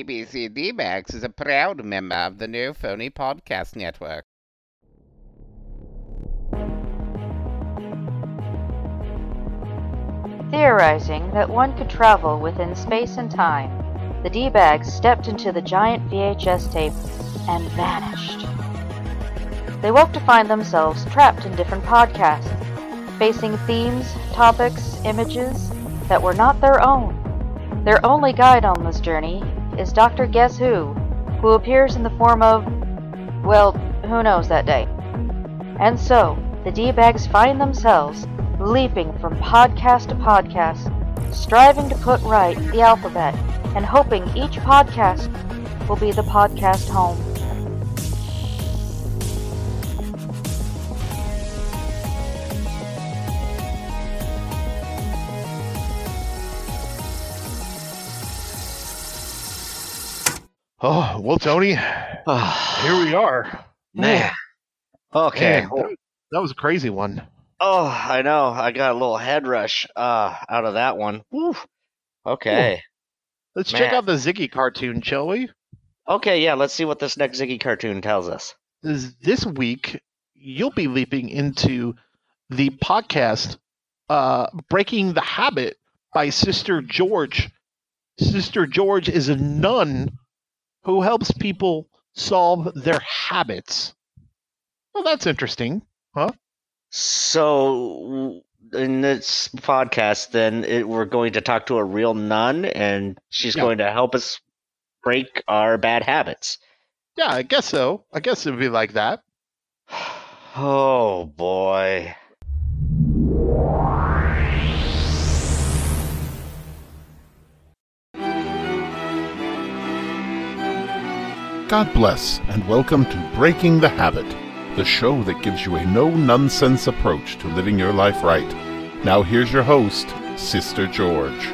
BBC D-Bagz is a proud member of the No Phony Podcast Network. Theorizing that one could travel within space and time, the D-Bagz stepped into the giant VHS tape and vanished. They woke to find themselves trapped in different podcasts, facing themes, topics, images that were not their own. Their only guide on this journey is Dr. Guess Who, who appears in the form of, well, who knows that day. And so, the D-Bagz find themselves leaping from podcast to podcast, striving to put right the alphabet, and hoping each podcast will be the podcast home. Oh well, Tony, Oh, here we are. man. Okay. Man, that, that was a crazy one. Oh, I know. I got a little head rush uh, out of that one. Woo. Okay. Let's check out the Ziggy cartoon, shall we? Okay, yeah, let's see what this next Ziggy cartoon tells us. This, this week, you'll be leaping into the podcast uh, "Breaking the Habit" by Sister George. Sister George is a nun who helps people solve their habits. Well, that's interesting. Huh? So, in this podcast, then it, we're going to talk to a real nun, and she's Yeah. going to help us break our bad habits. Yeah, I guess so. I guess it'd be like that. Oh, boy. God bless, and welcome to Breaking the Habit, the show that gives you a no nonsense approach to living your life right. Now, here's your host, Sister George.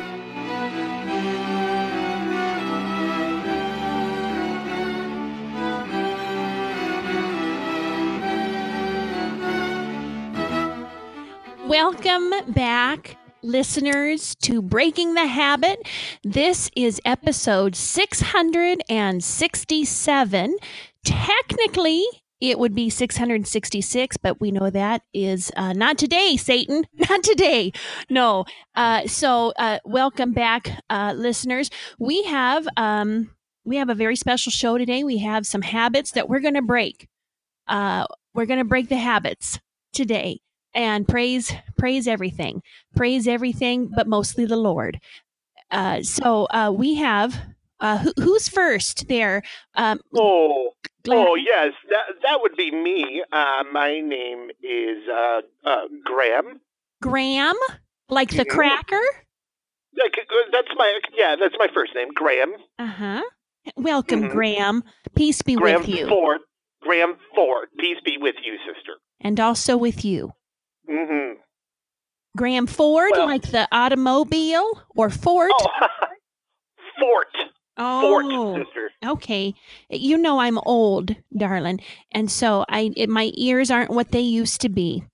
Welcome back, listeners, to Breaking the Habit. This is episode 667. Technically, it would be 666, but we know that is uh, not today, Satan. Not today. No. Uh, so, uh, welcome back, uh, listeners. We have um, we have a very special show today. We have some habits that we're going to break. Uh, we're going to break the habits today and praise praise everything praise everything but mostly the lord uh, so uh, we have uh, who, who's first there um, Oh, Glad- oh yes, that that would be me. Uh, my name is uh, uh, Graham. graham like the Mhm. cracker Like, That's my yeah, that's my first name, Graham. uh-huh welcome Mhm. graham peace be Graham with you Ford. Graham Ford. Peace be with you, sister. and also with you hmm graham ford Well- like the automobile or fort Oh, Fort. Fort, oh sister. okay you know i'm old darling and so i it, my ears aren't what they used to be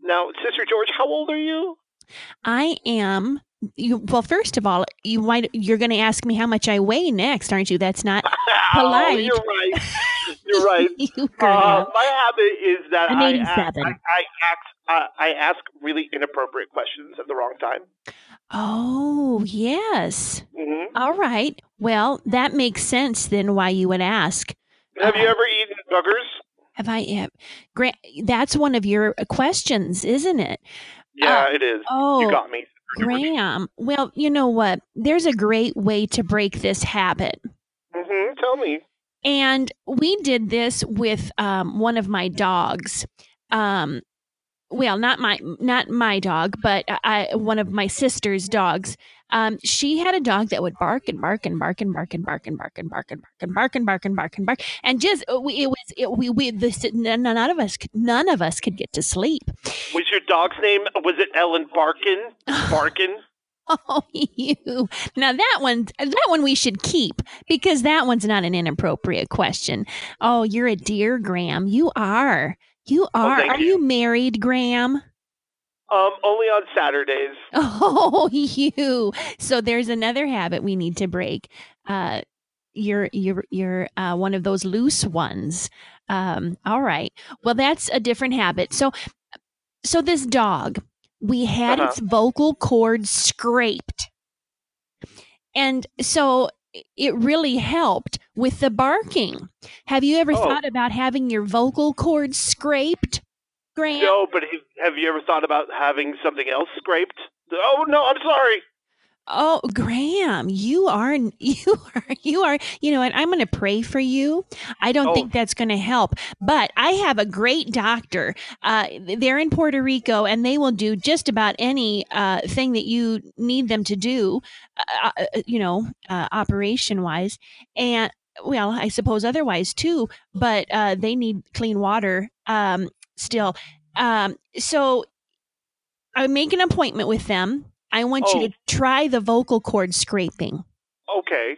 Now, Sister George, how old are you? I am. You, well, first of all, you might you're going to ask me how much I weigh next, aren't you? That's not Oh, Polite. you're right. You're right. you, Uh, my habit is that I'm I, 87. I, I, ask, uh, I ask really inappropriate questions at the wrong time. oh, yes. hmm All right. Well, that makes sense then. Why you would ask? Have you Uh, ever eaten boogers? Have I? Have, Gra- that's one of your questions, isn't it? Yeah, it is. Oh, you got me. Graham. Well, you know what? There's a great way to break this habit. Mm-hmm. Tell me. And we did this with um, one of my dogs. Um, well, not my not my dog, but I, one of my sister's dogs. Um, she had a dog that would bark and bark and bark and bark and bark and bark and bark and bark and bark and bark and bark and bark and just uh, we- it was it, we we this none of us none of us could get to sleep. Was your dog's name? Was it Ellen Barkin? Barkin? Oh, you. Now that one, that one we should keep because that one's not an inappropriate question. Oh, you're a dear, Graham. You are. You are. thank are you. you married, Graham? Um, only on Saturdays. Oh, you. So there's another habit we need to break. Uh, you're you're you're uh, one of those loose ones. Um, all right. Well, that's a different habit. So, so this dog, we had Uh-huh. its vocal cords scraped, and so it really helped with the barking. Have you ever Oh. thought about having your vocal cords scraped, Grant? No, but have- have you ever thought about having something else scraped? Oh no, I'm sorry. Oh, Graham, you are you are you are you know and I'm going to pray for you. I don't Oh. think that's going to help, but I have a great doctor. Uh, they're in Puerto Rico, and they will do just about any uh, thing that you need them to do. Uh, uh, you know, uh, operation wise, and well, I suppose otherwise too. But uh, they need clean water um, still. Um, so I make an appointment with them. I want Oh. you to try the vocal cord scraping. Okay.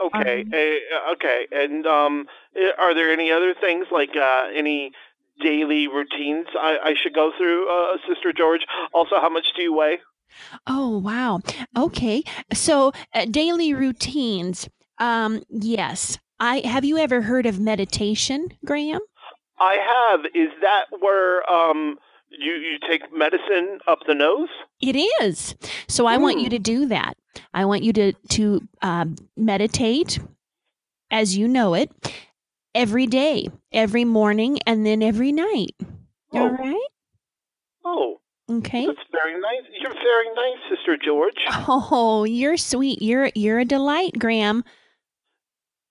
Okay. Um, uh, okay. And um, uh, are there any other things like uh, any daily routines I, I should go through, uh, Sister George? Also, how much do you weigh? Oh, wow. Okay. So, uh, daily routines. Um, yes. I have you ever heard of meditation, Graham? I have. Is that where um you you take medicine up the nose? It is. So I want you to do that. I want you to to um, meditate as you know it every day, every morning, and then every night. All Oh. right. Oh, Okay. that's very nice. You're very nice, Sister George. Oh, you're sweet. You're you're a delight, Graham.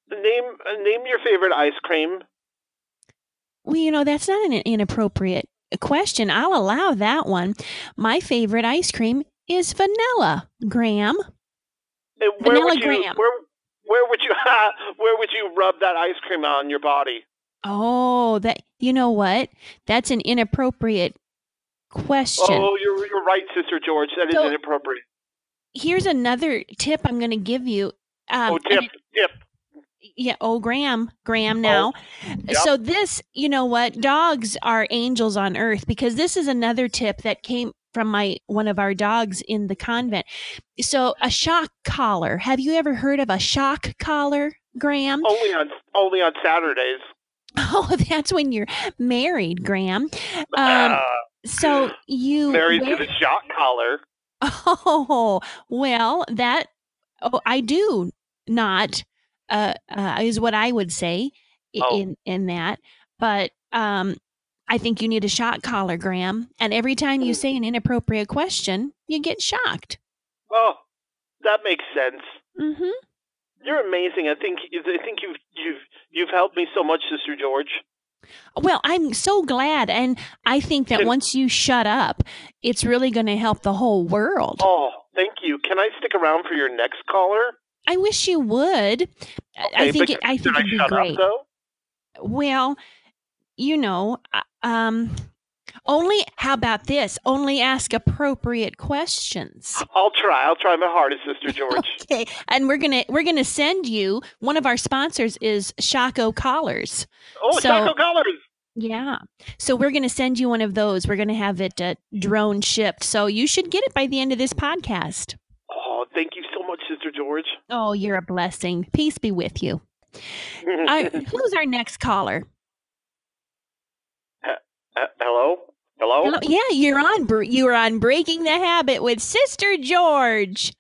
Name uh, name your favorite ice cream. Well, you know, that's not an inappropriate question. I'll allow that one. My favorite ice cream is vanilla, Graham. And where Vanilla would you Graham. where where would you where would you rub that ice cream on your body? Oh, that you know what? That's an inappropriate question. Oh, you're you're right, Sister George. That is So- inappropriate. Here's another tip I'm going to give you. Um, oh, tip, it- tip. Yeah. Oh, Graham, Graham. Oh, Now, yep. so this, you know what? Dogs are angels on earth because this is another tip that came from my one of our dogs in the convent. So a shock collar. Have you ever heard of a shock collar, Graham? Only on only on Saturdays. Oh, that's when you're married, Graham. Um, uh, so you married wear- to the shot collar. Oh, well, that oh, I do not uh, uh is what I would say Oh. in in that. But um I think you need a shock collar, Graham. And every time you Mm. say an inappropriate question, you get shocked. Oh, that makes sense. Mhm. You're amazing. I think I think you've you've you've helped me so much, Sister George. Well, I'm so glad and I think that Can- once you shut up, it's really going to help the whole world. Oh, thank you. Can I stick around for your next caller? I wish you would. I- I think it, I think it'd be great. up? Well, you know, uh, um, only, how about this? Only ask appropriate questions. I'll try. I'll try my hardest, Sister George. Okay. And we're going to, we're to send you, one of our sponsors is Shaco Collars. Oh, So- Taco Collars. Yeah. So we're going to send you one of those. We're going to have it uh, drone shipped. So you should get it by the end of this podcast. Oh, thank you Sister George. Oh, you're a blessing. Peace be with you. Our, who's our next caller? Uh, hello? Hello? Hello? Yeah, you're on. You're on Breaking the Habit with Sister George.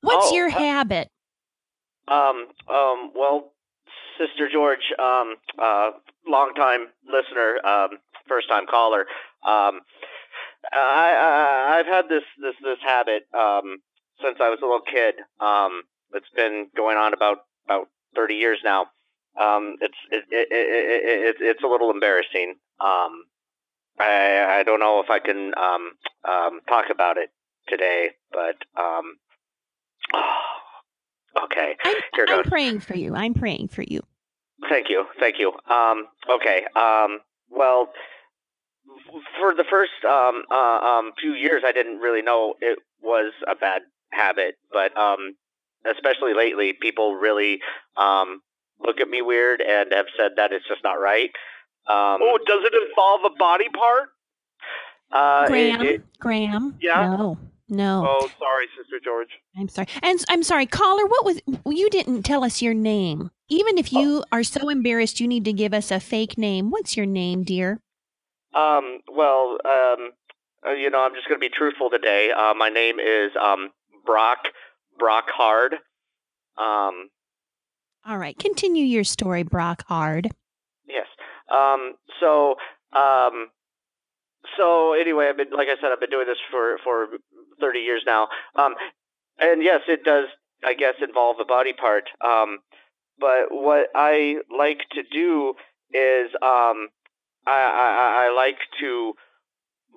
What's Oh, your uh, habit? Um, um, well, Sister George, um, uh, longtime listener, um, first time caller. Um, I, I I've had this this this habit um since I was a little kid. Um, it's been going on about about thirty years now. Um, it's it, it, it, it, it it's a little embarrassing. Um, I I don't know if I can um um talk about it today, but um. Okay. I'm, here I'm goes. praying for you. I'm praying for you. Thank you, thank you. Um, okay. Um, well, for the first um, uh, um, few years, I didn't really know it was a bad habit, but um, especially lately, people really um, look at me weird and have said that it's just not right. Um, oh, does it involve a body part? uh, Graham, it- Graham. Yeah? No, No. Oh, sorry, Sister George. I'm sorry. And I'm sorry, caller, what was you didn't tell us your name. Even if you are so embarrassed you need to give us a fake name. What's your name, dear? Um, well, um, uh, you know, I'm just going to be truthful today. Uh, my name is um, Brock Brock Hard. Um, All right, continue your story, Brock Hard. yes. Um, so, um, so anyway, I've been, like I said, I've been doing this for for 30 years now. Um, and yes, it does, I guess, involve a body part. Um, but what I like to do is, um, I, I, I like to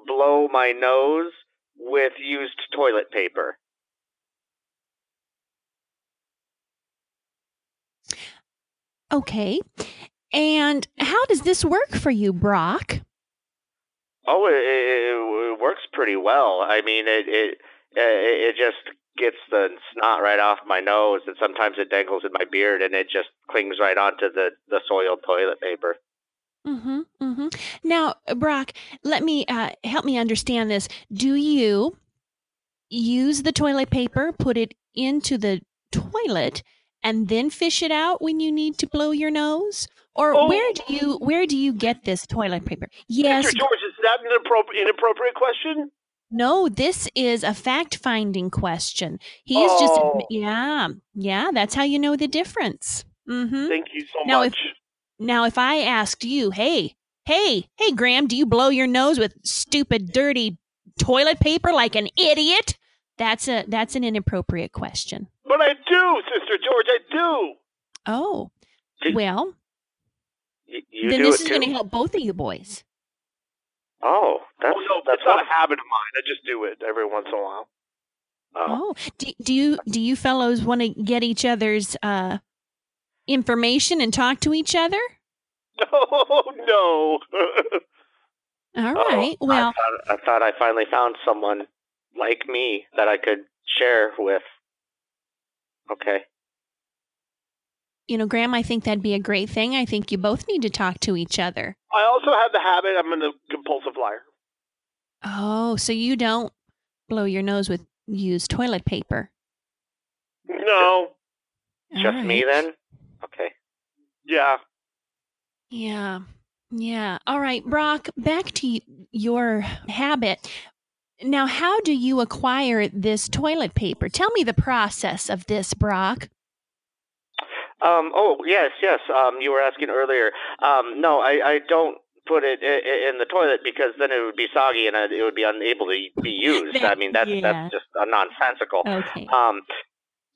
blow my nose with used toilet paper. Okay. And how does this work for you, Brock? Oh, it, it, it works pretty well. I mean, it it it just gets the snot right off my nose, and sometimes it dangles in my beard, and it just clings right onto the the soiled toilet paper. Mm-hmm. Mm-hmm. Now, Brock, let me uh, help me understand this. Do you use the toilet paper, put it into the toilet, and then fish it out when you need to blow your nose? Or Oh. where do you where do you get this toilet paper? Yes. Sister George, is that an inappropriate, inappropriate question? No, this is a fact finding question. He is Oh. just yeah, yeah, that's how you know the difference. Mm-hmm. Thank you so Now, if- much. Now, if I asked you, hey, hey, hey, Graham, do you blow your nose with stupid, dirty toilet paper like an idiot? That's a that's an inappropriate question. But I do, Sister George, I do. Oh, Do- well, Y- you then do this is going to help both of you boys. Oh, that's oh no, that's not a habit of mine. I just do it every once in a while. Oh. Oh, do, do you do you fellows want to get each other's uh, information and talk to each other? Oh no. All right. Oh. Well, I thought, I thought I finally found someone like me that I could share with. Okay. you know, Graham, I think that'd be a great thing. I think you both need to talk to each other. I also have the habit. I'm a compulsive liar. Oh, so you don't blow your nose with used toilet paper. No. Just me then? Okay. Yeah. Yeah. Yeah. All right, Brock, back to your habit. Now, how do you acquire this toilet paper? Tell me the process of this, Brock. Um, oh, yes, yes. Um, you were asking earlier. Um, no, I, I don't put it in, the toilet because then it would be soggy and uh, it would be unable to be used. I mean, that's Yeah. that's just nonsensical. Okay. Um,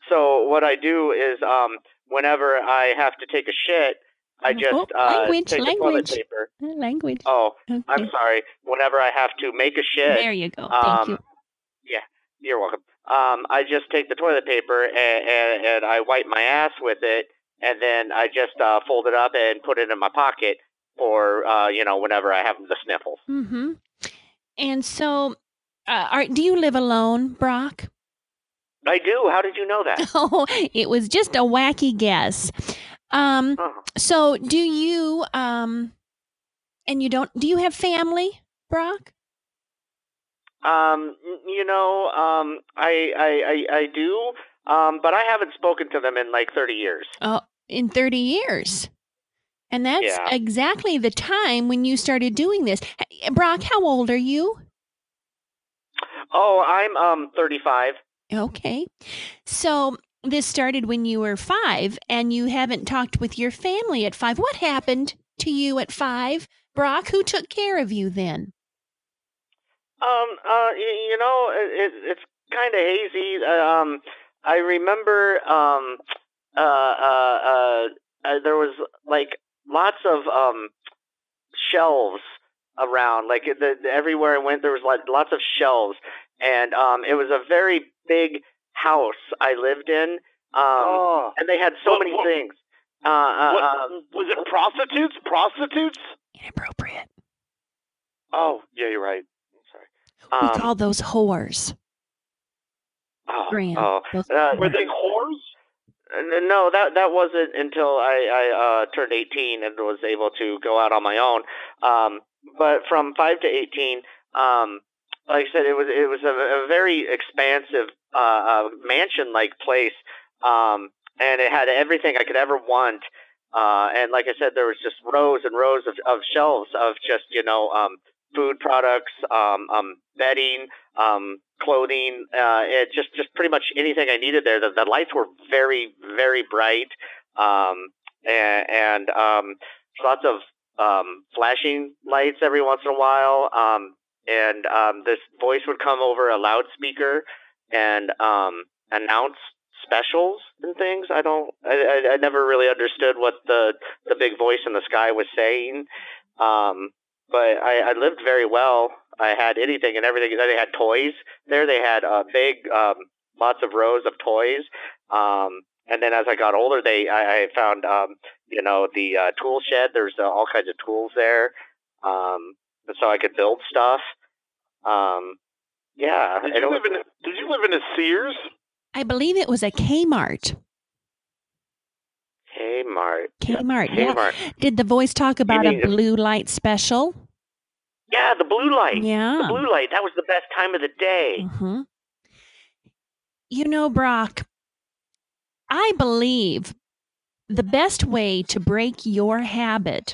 so what I do is um, whenever I have to take a shit, I Oh, just uh, language, take language. toilet paper. Uh, Language. Oh, Okay. I'm sorry. Whenever I have to make a shit, There you go. Thank you. um, You're welcome. Um, I just take the toilet paper and, and, and I wipe my ass with it, and then I just uh, fold it up and put it in my pocket, or uh, you know, whenever I have the sniffles. Mm-hmm. And so, uh, are, do you live alone, Brock? I do. How did you know that? Oh, it was just a wacky guess. Um, Oh. so do you um and you don't do you have family, Brock? Um, you know, um, I, I, I, I do, um, but I haven't spoken to them in like 30 years. Oh, in 30 years. And that's Yeah. exactly the time when you started doing this. Brock, how old are you? Oh, I'm um 35. Okay. So this started when you were 5 and you haven't talked with your family at 5. What happened to you at 5? Brock, who took care of you then? Um, uh, you, know, it, it's kind of hazy. Um, I remember, um, uh, uh, uh, uh, there was like lots of um shelves around. Like the- everywhere I went, there was like lots of shelves, and um, it was a very big house I lived in. Um, oh. and they had so What- many what- things. Uh, uh, What, um, was it prostitutes? Prostitutes? Inappropriate. Oh, yeah, you're right. I'm sorry. We um, call those whores. oh, Graham. oh, Those uh. Were they whores? Uh, No, that that wasn't until I, I uh, turned 18 and was able to go out on my own. Um, but from five to 18, um, like I said, it was it was a, a very expansive uh, uh, mansion-like place, um, and it had everything I could ever want. Uh, and like I said, there was just rows and rows of, of shelves of just you know um, food products, um, um, bedding, um, clothing, uh, it just just pretty much anything I needed there. The, the lights were very very bright, um, and, and um, lots of um, flashing lights every once in a while. Um, and um, this voice would come over a loudspeaker and um, announce specials and things. I don't. I, I, I never really understood what the the big voice in the sky was saying. Um, but I, I lived very well. I had anything and everything. They had toys there. They had uh, big, um, lots of rows of toys. Um, and then as I got older, they I, I found um, you know the uh, tool shed. There's uh, all kinds of tools there, um, so I could build stuff. Um, yeah. Did you live in a, Did you live in a Sears? I believe it was a Kmart. Kmart. Kmart. Yeah. Kmart. Did the voice talk about a blue light special? Yeah, the blue light. Yeah. The blue light. That was the best time of the day. hmm You know, Brock, I believe the best way to break your habit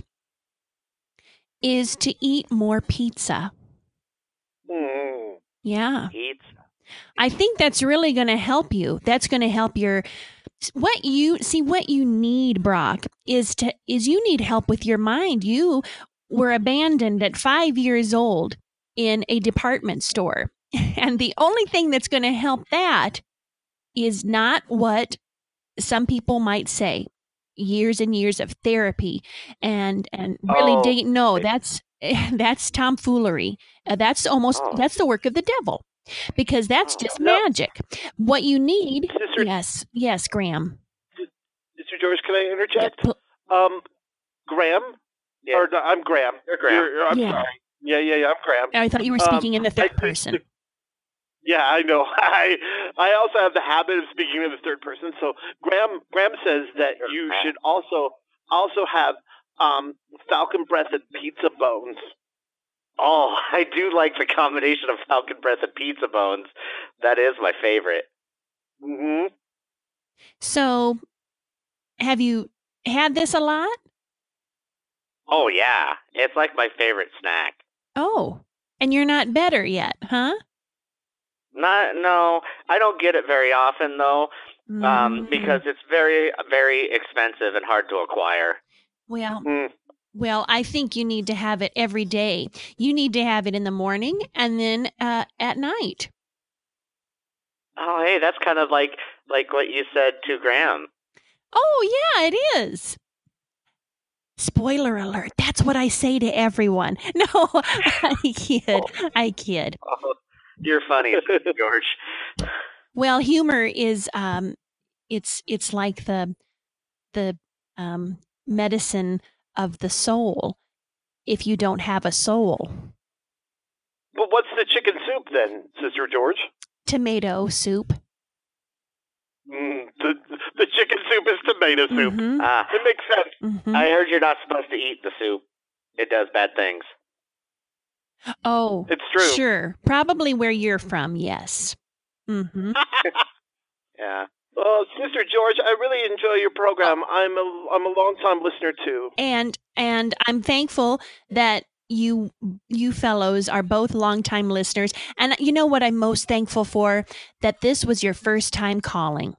is to eat more pizza. Mm. Yeah. Pizza. I think that's really going to help you. That's going to help your what you see what you need Brock is to is you need help with your mind. You were abandoned at 5 years old in a department store. And the only thing that's going to help that is not what some people might say years and years of therapy and and really Oh, dig no that's that's tomfoolery Uh, that's almost Oh. that's the work of the devil because that's Oh, just no. magic what you need Sister, yes yes graham Mr. George, can I interject? Pl- Um, Graham, Yeah. or no, I'm Graham. You're Graham. You're- I'm Yeah. sorry. Yeah, yeah, yeah. I'm Graham. i thought you were Um, speaking in the third I- person Yeah, I know. I I also have the habit of speaking in the third person. So Graham Graham says that You're you fat. should also also have um, falcon breath and pizza bones. Oh, I do like the combination of falcon breath and pizza bones. That is my favorite. hmm so have you had this a lot Oh yeah, it's like my favorite snack. oh and you're not better yet huh Not no, I don't get it very often though, um, Mm, because it's very very expensive and hard to acquire. Well Mm. Well, I think you need to have it every day. You need to have it in the morning and then uh, at night. Oh hey, that's kind of like like what you said to Graham. Oh, yeah, it is. Spoiler alert. That's what I say to everyone. No, I kid. I kid. Oh, you're funny, George. Well, humor is um it's it's like the the um medicine of the soul if you don't have a soul. But what's the chicken soup then, Sister George? Tomato soup. Mm, the the chicken soup is tomato soup. Mhm, Ah, It makes sense. mhm. I heard you're not supposed to eat the soup. It does bad things. Oh, It's true. Sure. Probably where you're from, yes. hmm Yeah. Well, Sister George, I really enjoy your program. I'm a I'm a long time listener too. And and I'm thankful that you you fellows are both longtime listeners. And you know what I'm most thankful for? That this was your first time calling.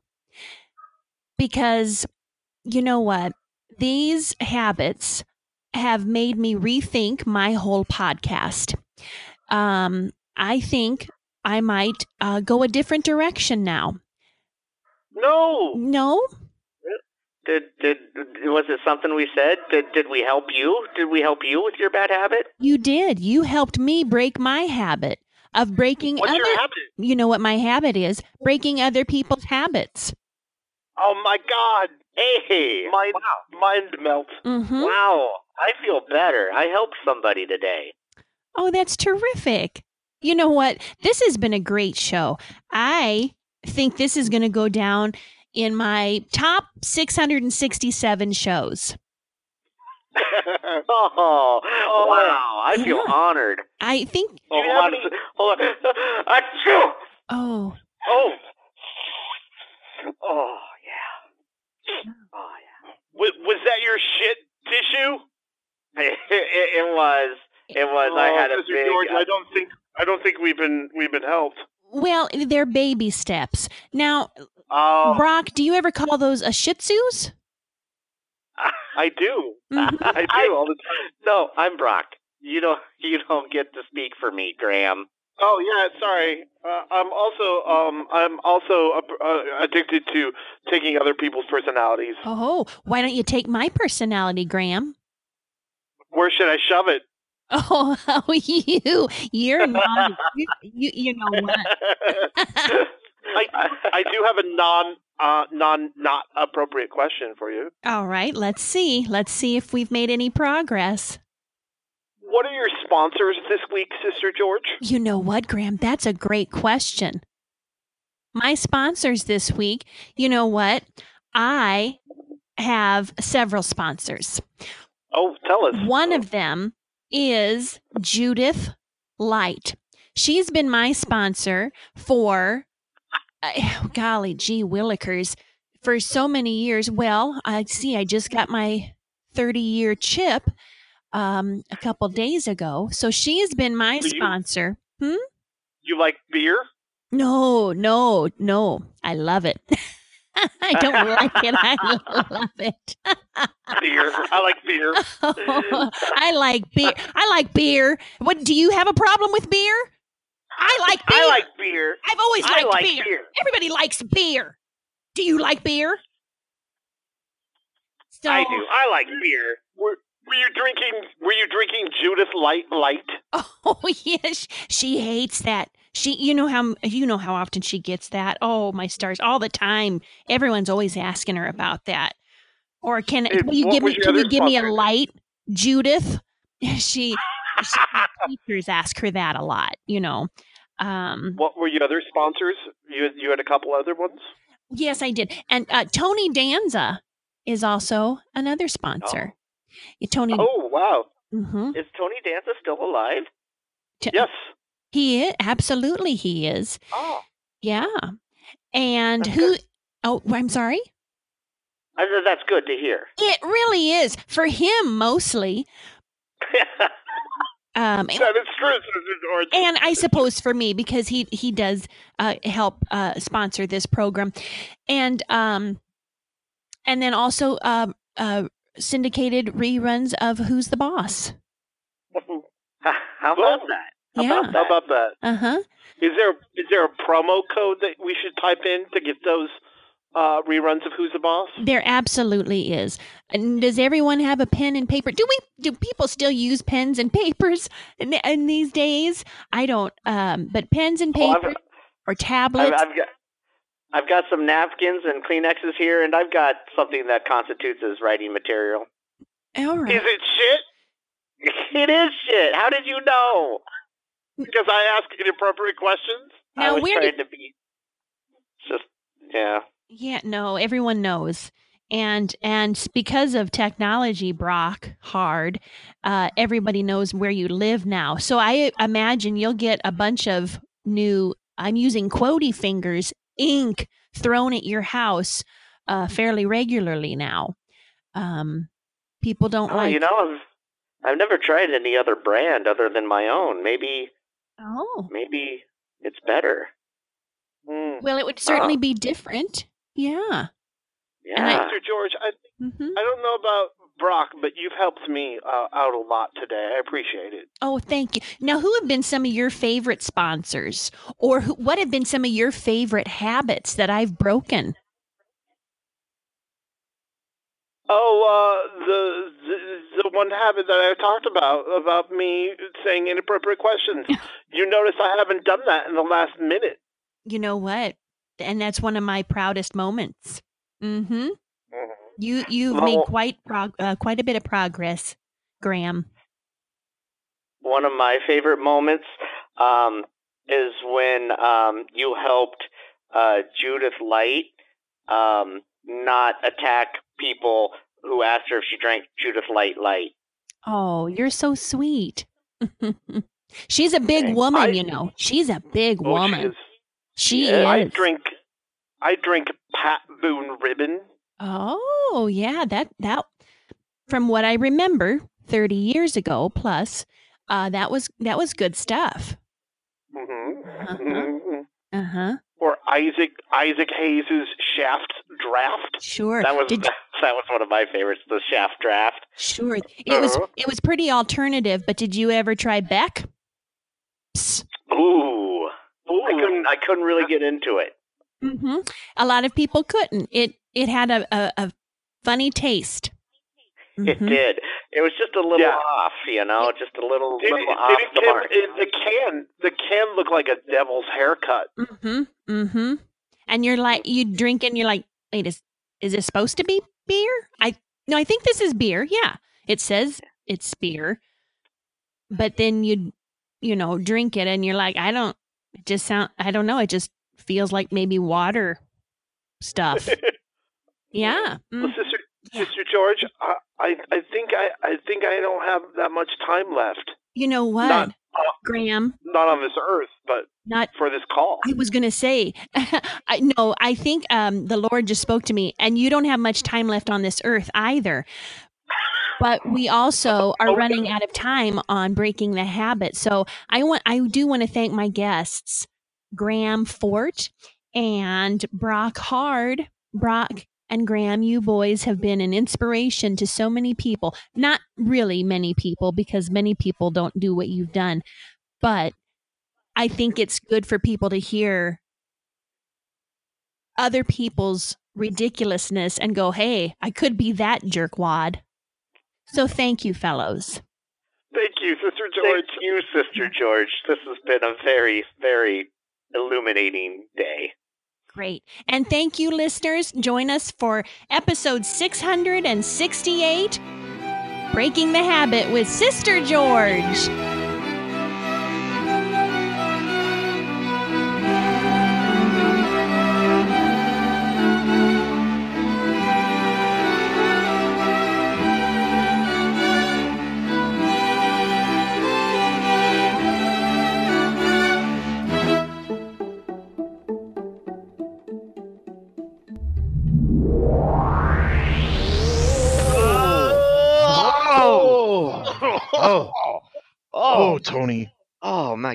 Because you know what? These habits have made me rethink my whole podcast. Um, I think I might uh, go a different direction now. No, No, Did did was it something we said? Did did we help you? Did we help you with your bad habit? You did. You helped me break my habit of breaking what's other. your habit? You know what my habit is? Breaking other people's habits. Oh my God, Hey, mind mind melt. hmm wow! I feel better. I helped somebody today. Oh, that's terrific. You know what? This has been a great show. I think this is going to go down in my top 667 shows. Oh, oh wow! I feel Yeah. honored. I think Do you hold on, Hold on. Achoo! Oh, Oh. Oh yeah. Oh yeah. Was, was that your shit tissue? It, it, it was. It was. I Oh, had a Mr. big. George, uh, I don't think I don't think we've been we've been helped. Well, they're baby steps. Now, oh, Brock, do you ever call those a Shih Tzus? I do. Mhm. I do I- all the time. no, I'm Brock. You don't. You don't get to speak for me, Graham. Oh yeah, sorry. Uh, I'm also um I'm also uh, uh, addicted to taking other people's personalities. Oh, why don't you take my personality, Graham? Where should I shove it? Oh, how you, you're not. You, you, you know what? I I do have a non uh non not appropriate question for you. All right, let's see. Let's see if we've made any progress. What are your sponsors this week, Sister George? You know what, Graham? That's a great question. My sponsors this week, you know what? I have several sponsors. Oh, tell us. One of them is Judith Light. She's been my sponsor for, uh, golly gee willikers, for so many years. Well, I see, I just got my 30 year chip um, a couple days ago. So she has been my Do you- sponsor. You like beer? No, no, no. I love it. I don't like it. I love it. Beer. I like beer. I like beer. I like beer. What do you have a problem with beer? I like beer. I like beer. I've always liked like beer. beer. Everybody likes beer. Do you like beer? So, I do. I like beer. Were, were you drinking? Were you drinking Judith Light Light? Oh yes, she hates that. She, you know how you know how often she gets that. Oh my stars, all the time. Everyone's always asking her about that. Or can Hey, will you give me? Can you give me a light, Judith? She, she teachers ask her that a lot. You know. Um, What were your other sponsors? You you had a couple other ones. yes, I did. And uh, Tony Danza is also another sponsor. Yeah, Tony. Oh wow! mhm. Is Tony Danza still alive? T- Yes. He is absolutely he is. Oh, Yeah. And That's who? Oh, I'm sorry. I said that's good to hear. It really is for him mostly. Um, that is true, Sister George. and I suppose for me because he he does uh, help uh, sponsor this program, and um, and then also uh, uh, syndicated reruns of Who's the Boss. How about that? How Yeah. about How about that? Uh huh. Is there is there a promo code that we should type in to get those uh, reruns of Who's the Boss? There absolutely is. And does everyone have a pen and paper? Do we? Do people still use pens and papers in, in these days? I don't. Um, but pens and Oh, I've- paper or I've, tablets. I've got I've got some napkins and Kleenexes here, and I've got something that constitutes as writing material. All right. Is it shit? It is shit. How did you know? Because I ask inappropriate questions. I Now, was where trying did- to be just yeah. Yeah, no, everyone knows. And and because of technology, Brock, hard, uh, everybody knows where you live now. So I imagine you'll get a bunch of new. I'm using quotey fingers ink thrown at your house uh, fairly regularly now. Um, people don't Oh, like. you know, I've, I've never tried any other brand other than my own. Maybe oh, maybe it's better. Hmm. well, it would certainly be different. Yeah. And I- Mr. George, I hmm I don't know about Brock, but you've helped me uh, out a lot today. I appreciate it. Oh, thank you. Now, who have been some of your favorite sponsors, or who, what have been some of your favorite habits that I've broken? Oh, uh, the, the the one habit that I talked about about me saying inappropriate questions. you notice I haven't done that in the last minute. You know what? And that's one of my proudest moments. Mm-hmm. You you've made quite prog- uh, quite a bit of progress, Graham. One of my favorite moments um, is when um, you helped uh, Judith Light um, not attack people who asked her if she drank Judith Light Light. Oh, you're so sweet. She's a big woman, I- you know. She's a big Oh, woman. She is. I drink. I drink Pat Boone Ribbon. Oh, yeah, that that from what I remember 30 years ago plus uh that was that was good stuff. Mm-hmm. Uh-huh. Or Isaac Isaac Hayes's Shaft Draft. Sure. That was Did- that was one of my favorites, the Shaft Draft. sure. It was Uh-huh. it was pretty alternative, but did you ever try Beck? Psst. Ooh. I couldn't I couldn't really get into it. Mm-hmm. A lot of people couldn't. It it had a a, a funny taste. It Mhm. did. It was just a little Yeah. off, you know, just a little, Did it, little did off it the can, mark. it- the can the can looked like a devil's haircut. Mm-hmm. Mm-hmm. And you're like you drink and you're like, wait, is is this supposed to be beer? I no, I think this is beer. Yeah. It says it's beer. But then you you know, drink it and you're like, I don't it just sound I don't know, it just feels like maybe water stuff. yeah. Well, Mm. Sister Sister George, I, I I think I I think I don't have that much time left. You know what? Not- Graham, Not on this earth, but not for this call. I was gonna say, I no, I think um, the Lord just spoke to me, and you don't have much time left on this earth either. But we also are running out of time on breaking the habit. So I want, I do want to thank my guests, Graham Fort and Brock Hard. Brock and Graham, you boys have been an inspiration to so many people. Not really many people, because many people don't do what you've done, but I think it's good for people to hear other people's ridiculousness and go, hey, I could be that jerkwad. So thank you, fellows. Thank you, Sister George. Thank you, Sister George. This has been a very, very illuminating day. Great. And thank you, listeners. Join us for episode 668 Breaking the Habit with Sister George.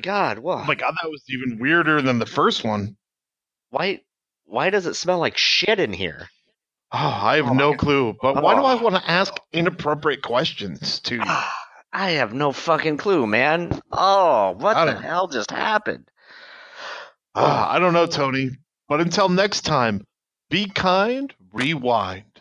Oh God! Oh Whoa! my God, that was even weirder than the first one. Why? Why does it smell like shit in here? Oh, I have Oh no clue. But why do Oh. I want to ask inappropriate questions to you? I have no fucking clue, man. Oh, what the hell just happened? Ah, I don't know, Tony. But until next time, be kind, rewind.